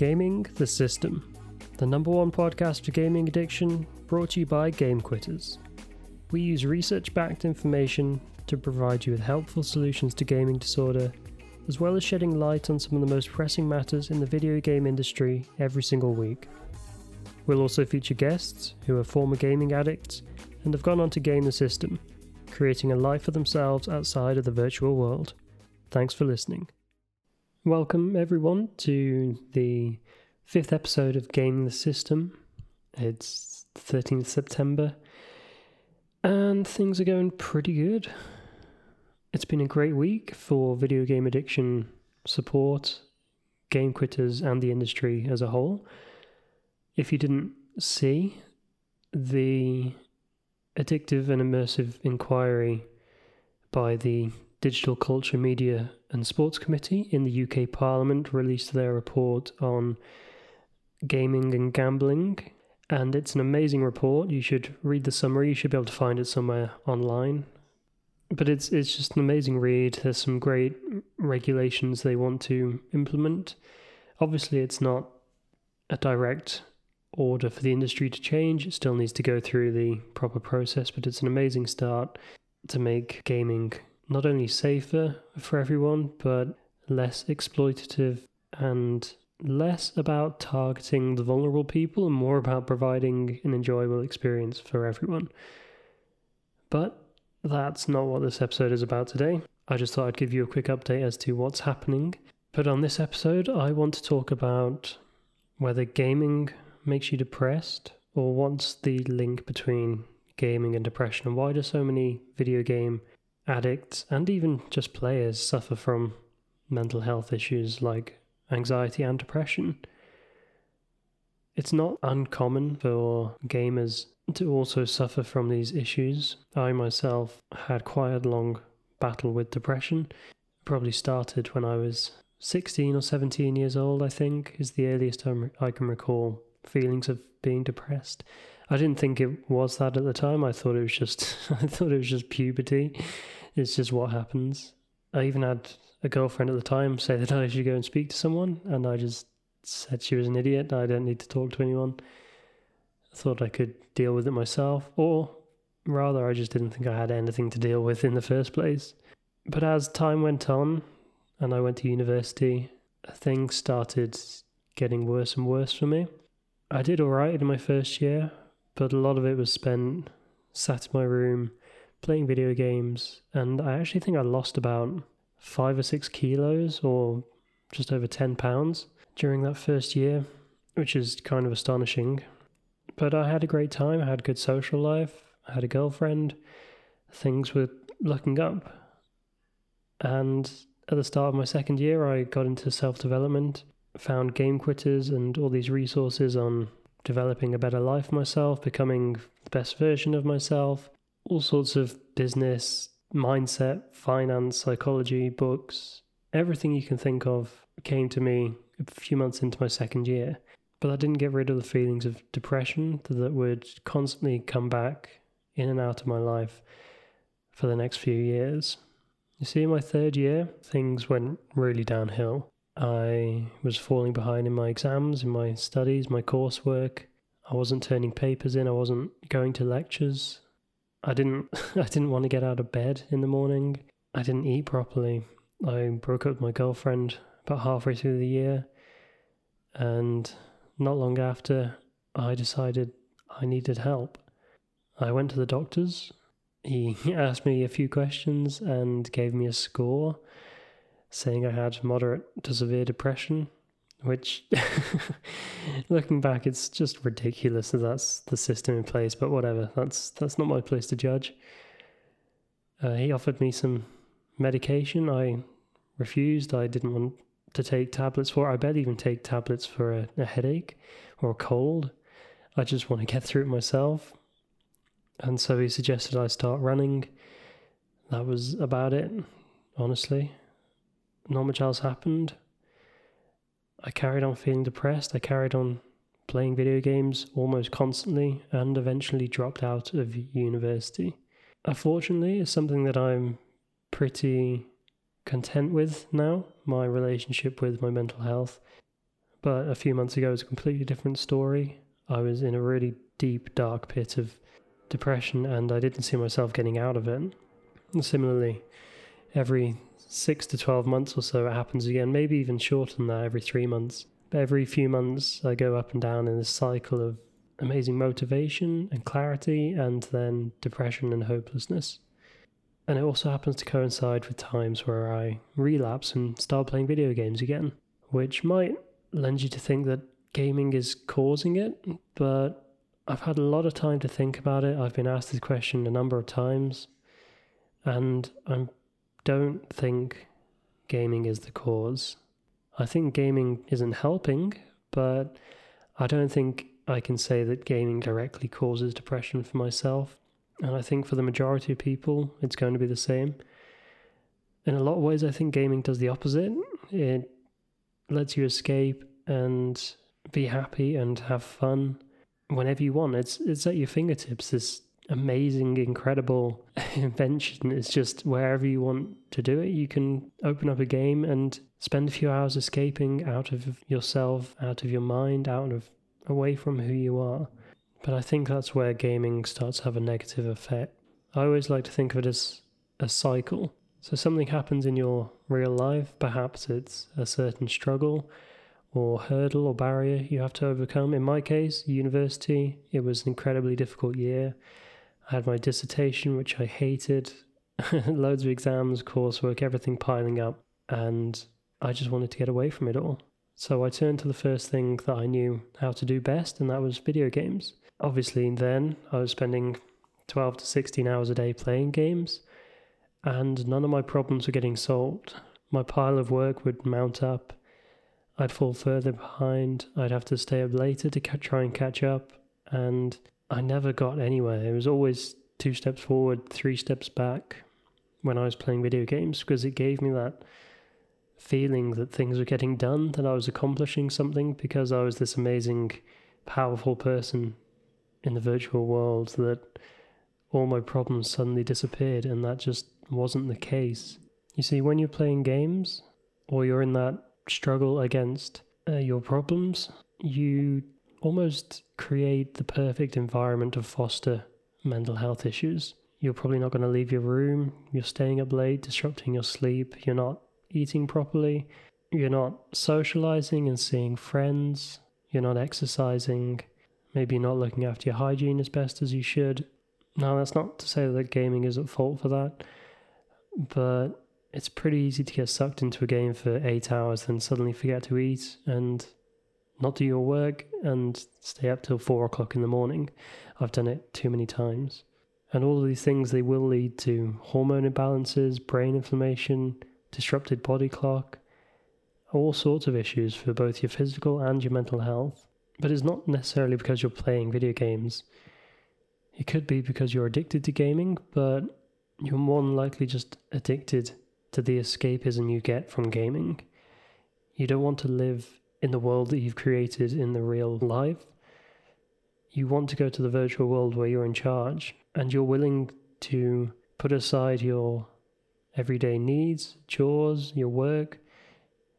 Gaming the System, the number one podcast for gaming addiction, brought to you by Game Quitters. We use research backed information to provide you with helpful solutions to gaming disorder, as well as shedding light on some of the most pressing matters in the video game industry every single week. We'll also feature guests who are former gaming addicts and have gone on to game the system, creating a life for themselves outside of the virtual world. Thanks for listening. Welcome, everyone, to the fifth episode of Gaming the System. It's 13th September, and things are going pretty good. It's been a great week for video game addiction support, game quitters, and the industry as a whole. If you didn't see, the addictive and immersive inquiry by the Digital Culture, Media and Sports Committee in the UK Parliament released their report on gaming and gambling. And it's an amazing report. You should read the summary. You should be able to find it somewhere online. But it's it's just an amazing read. There's some great regulations they want to implement. Obviously, it's not a direct order for the industry to change. It still needs to go through the proper process, but it's an amazing start to make gaming not only safer for everyone, but less exploitative and less about targeting the vulnerable people and more about providing an enjoyable experience for everyone. But that's not what this episode is about today. I just thought I'd give you a quick update as to what's happening. But on this episode, I want to talk about whether gaming makes you depressed or what's the link between gaming and depression and why do so many video game addicts and even just players suffer from mental health issues like anxiety and depression. It's not uncommon for gamers to also suffer from these issues. I myself had quite a long battle with depression. Probably started when I was 16 or 17 years old, I think, is the earliest time I can recall feelings of being depressed. I didn't think it was that at the time. I thought it was just I thought it was just puberty. It's just what happens. I even had a girlfriend at the time say that I should go and speak to someone, and I just said she was an idiot. I don't need to talk to anyone. I thought I could deal with it myself, or rather, I just didn't think I had anything to deal with in the first place. But as time went on, and I went to university, things started getting worse and worse for me. I did alright in my first year, but a lot of it was spent sat in my room playing video games, and I actually think I lost about five or six kilos or just over 10 pounds during that first year, which is kind of astonishing. But I had a great time, I had good social life, I had a girlfriend, things were looking up. And at the start of my second year, I got into self development, found game quitters and all these resources on developing a better life myself, becoming the best version of myself, all sorts of business, mindset, finance, psychology, books, everything you can think of came to me a few months into my second year. But I didn't get rid of the feelings of depression that would constantly come back in and out of my life for the next few years. You see, in my third year, things went really downhill. I was falling behind in my exams, in my studies, my coursework. I wasn't turning papers in, I wasn't going to lectures. I didn't I didn't want to get out of bed in the morning. I didn't eat properly. I broke up with my girlfriend about halfway through the year. And not long after, I decided I needed help. I went to the doctors. He asked me a few questions and gave me a score saying I had moderate to severe depression, which, looking back, it's just ridiculous that that's the system in place. But whatever, that's that's not my place to judge. Uh, he offered me some medication. I refused. I didn't want to take tablets for. I barely even take tablets for a, a headache or a cold. I just want to get through it myself. And so he suggested I start running. That was about it, honestly. Not much else happened. I carried on feeling depressed. I carried on playing video games almost constantly and eventually dropped out of university. Unfortunately, it's something that I'm pretty content with now, my relationship with my mental health. but a few months ago it was a completely different story. I was in a really deep, dark pit of depression and I didn't see myself getting out of it. And similarly, every six to 12 months or so, it happens again, maybe even shorter than that, every three months. But every few months, I go up and down in this cycle of amazing motivation and clarity, and then depression and hopelessness. And it also happens to coincide with times where I relapse and start playing video games again, which might lend you to think that gaming is causing it, but I've had a lot of time to think about it. I've been asked this question a number of times, and I don't think gaming is the cause. I think gaming isn't helping, but I don't think I can say that gaming directly causes depression for myself. And I think for the majority of people, it's going to be the same. In a lot of ways, I think gaming does the opposite. It lets you escape and be happy and have fun whenever you want. It's it's at your fingertips. This amazing, incredible invention. It's just wherever you want to do it, you can open up a game and spend a few hours escaping out of yourself, out of your mind, out of away from who you are. But I think that's where gaming starts to have a negative effect. I always like to think of it as a cycle. So something happens in your real life, perhaps it's a certain struggle or hurdle or barrier you have to overcome. In my case, university, it was an incredibly difficult year. I had my dissertation, which I hated, loads of exams, coursework, everything piling up, and I just wanted to get away from it all. So I turned to the first thing that I knew how to do best, and that was video games. Obviously, then I was spending 12 to 16 hours a day playing games, and none of my problems were getting solved. My pile of work would mount up. I'd fall further behind. I'd have to stay up later to try and catch up, and I never got anywhere. It was always two steps forward, three steps back when I was playing video games because it gave me that feeling that things were getting done, that I was accomplishing something because I was this amazing, powerful person in the virtual world that all my problems suddenly disappeared, and that just wasn't the case. You see, when you're playing games or you're in that struggle against uh, your problems, you almost create the perfect environment to foster mental health issues. You're probably not going to leave your room, you're staying up late, disrupting your sleep, you're not eating properly, you're not socializing and seeing friends, you're not exercising, maybe you're not looking after your hygiene as best as you should. Now, that's not to say that gaming is at fault for that, but it's pretty easy to get sucked into a game for eight hours, then suddenly forget to eat and not do your work and stay up till four o'clock in the morning. I've done it too many times. And all of these things, they will lead to hormone imbalances, brain inflammation, disrupted body clock, all sorts of issues for both your physical and your mental health. But it's not necessarily because you're playing video games. It could be because you're addicted to gaming, but you're more than likely just addicted to the escapism you get from gaming. You don't want to live in the world that you've created in the real life. You want to go to the virtual world where you're in charge and you're willing to put aside your everyday needs, chores, your work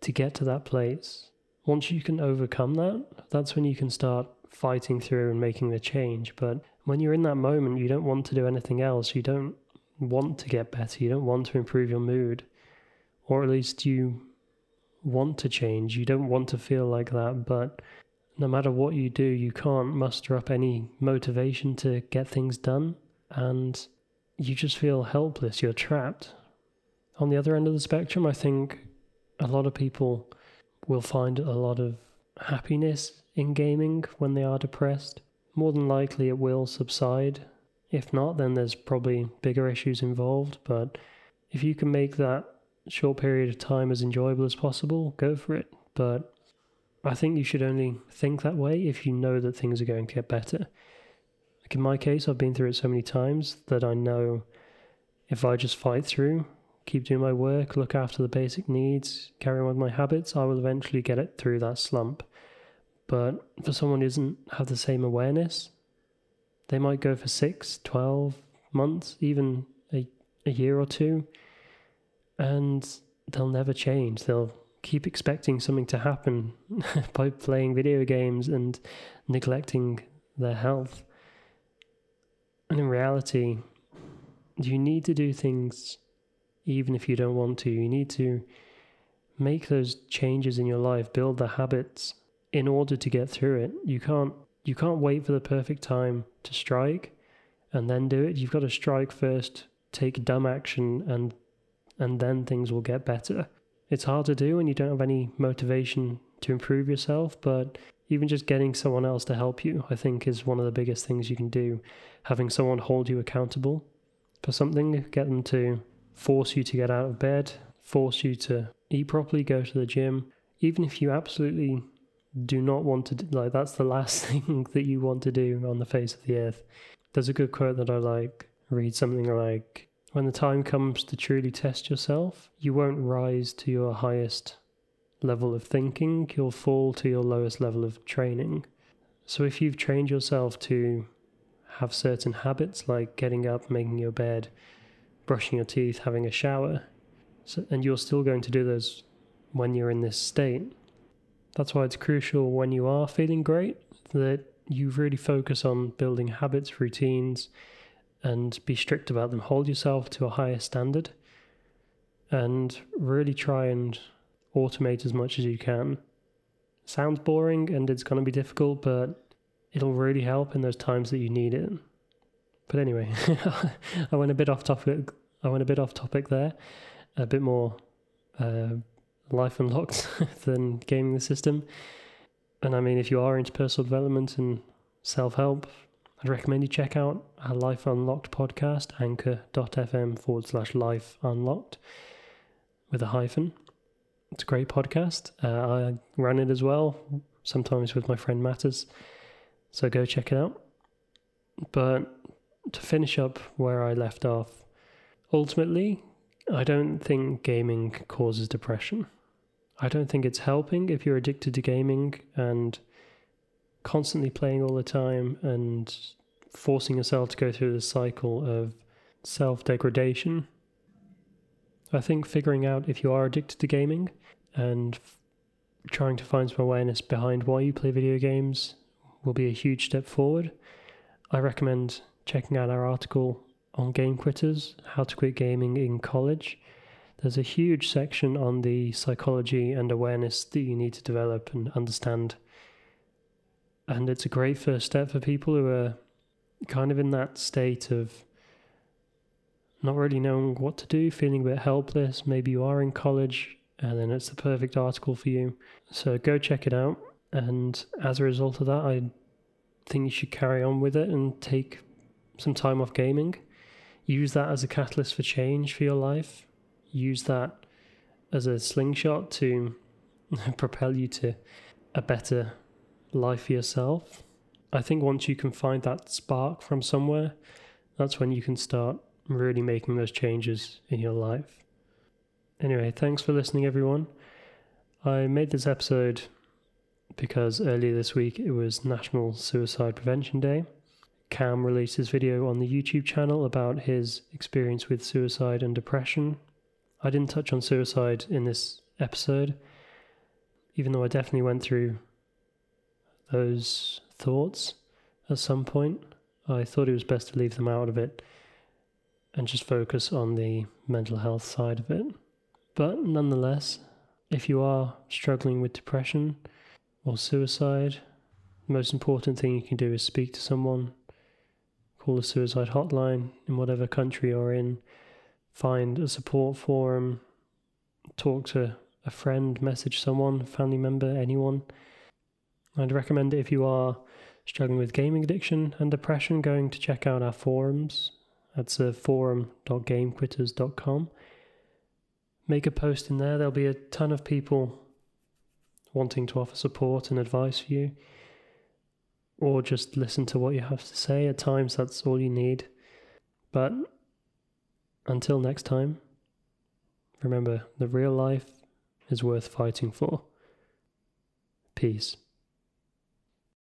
to get to that place. Once you can overcome that, that's when you can start fighting through and making the change. But when you're in that moment, you don't want to do anything else. You don't want to get better. You don't want to improve your mood. Or at least you want to change. You don't want to feel like that, but no matter what you do, you can't muster up any motivation to get things done, and you just feel helpless. You're trapped. On the other end of the spectrum, I think a lot of people will find a lot of happiness in gaming when they are depressed. More than likely, it will subside. If not, then there's probably bigger issues involved. But if you can make that short period of time as enjoyable as possible, go for it. But I think you should only think that way if you know that things are going to get better. Like in my case, I've been through it so many times that I know if I just fight through, keep doing my work, look after the basic needs, carry on with my habits, I will eventually get it through that slump. But for someone who doesn't have the same awareness, they might go for six, twelve months, even a, a year or two and they'll never change. They'll keep expecting something to happen by playing video games and neglecting their health. And in reality, you need to do things even if you don't want to. You need to make those changes in your life, build the habits in order to get through it. You can't you can't wait for the perfect time to strike and then do it. You've got to strike first, take dumb action and and then things will get better. It's hard to do when you don't have any motivation to improve yourself, but even just getting someone else to help you, I think, is one of the biggest things you can do. Having someone hold you accountable for something, get them to force you to get out of bed, force you to eat properly, go to the gym, even if you absolutely do not want to, do, like, that's the last thing that you want to do on the face of the earth. There's a good quote that I like. Read something like, when the time comes to truly test yourself, you won't rise to your highest level of thinking, you'll fall to your lowest level of training. So if you've trained yourself to have certain habits like getting up, making your bed, brushing your teeth, having a shower, so, and you're still going to do those when you're in this state, that's why it's crucial when you are feeling great that you really focus on building habits, routines, and be strict about them. Hold yourself to a higher standard and really try and automate as much as you can. Sounds boring and it's going to be difficult, but it'll really help in those times that you need it. But anyway, I went a bit off topic. I went a bit off topic there, a bit more uh, life unlocked than gaming the system. And I mean, if you are into personal development and self help, I'd recommend you check out our Life Unlocked podcast, anchor.fm forward slash life unlocked with a hyphen. It's a great podcast. Uh, I run it as well, sometimes with my friend Matters. So go check it out. But to finish up where I left off, ultimately, I don't think gaming causes depression. I don't think it's helping if you're addicted to gaming and constantly playing all the time and forcing yourself to go through this cycle of self degradation. I think figuring out if you are addicted to gaming and f- trying to find some awareness behind why you play video games will be a huge step forward. I recommend checking out our article on Game Quitters How to Quit Gaming in College. There's a huge section on the psychology and awareness that you need to develop and understand and it's a great first step for people who are kind of in that state of not really knowing what to do, feeling a bit helpless. Maybe you are in college, and then it's the perfect article for you. So go check it out. And as a result of that, I think you should carry on with it and take some time off gaming. Use that as a catalyst for change for your life. Use that as a slingshot to propel you to a better life for yourself. I think once you can find that spark from somewhere, that's when you can start really making those changes in your life. Anyway, thanks for listening, everyone. I made this episode because earlier this week it was National Suicide Prevention Day. Cam released his video on the YouTube channel about his experience with suicide and depression. I didn't touch on suicide in this episode, even though I definitely went through those thoughts at some point. I thought it was best to leave them out of it and just focus on the mental health side of it. But nonetheless, if you are struggling with depression or suicide, the most important thing you can do is speak to someone, call a suicide hotline in whatever country you're in, find a support forum, talk to a friend, message someone, family member, anyone I'd recommend if you are struggling with gaming addiction and depression, going to check out our forums. That's uh, forum.gamequitters.com. Make a post in there. There'll be a ton of people wanting to offer support and advice for you, or just listen to what you have to say. At times, that's all you need. But until next time, remember the real life is worth fighting for. Peace.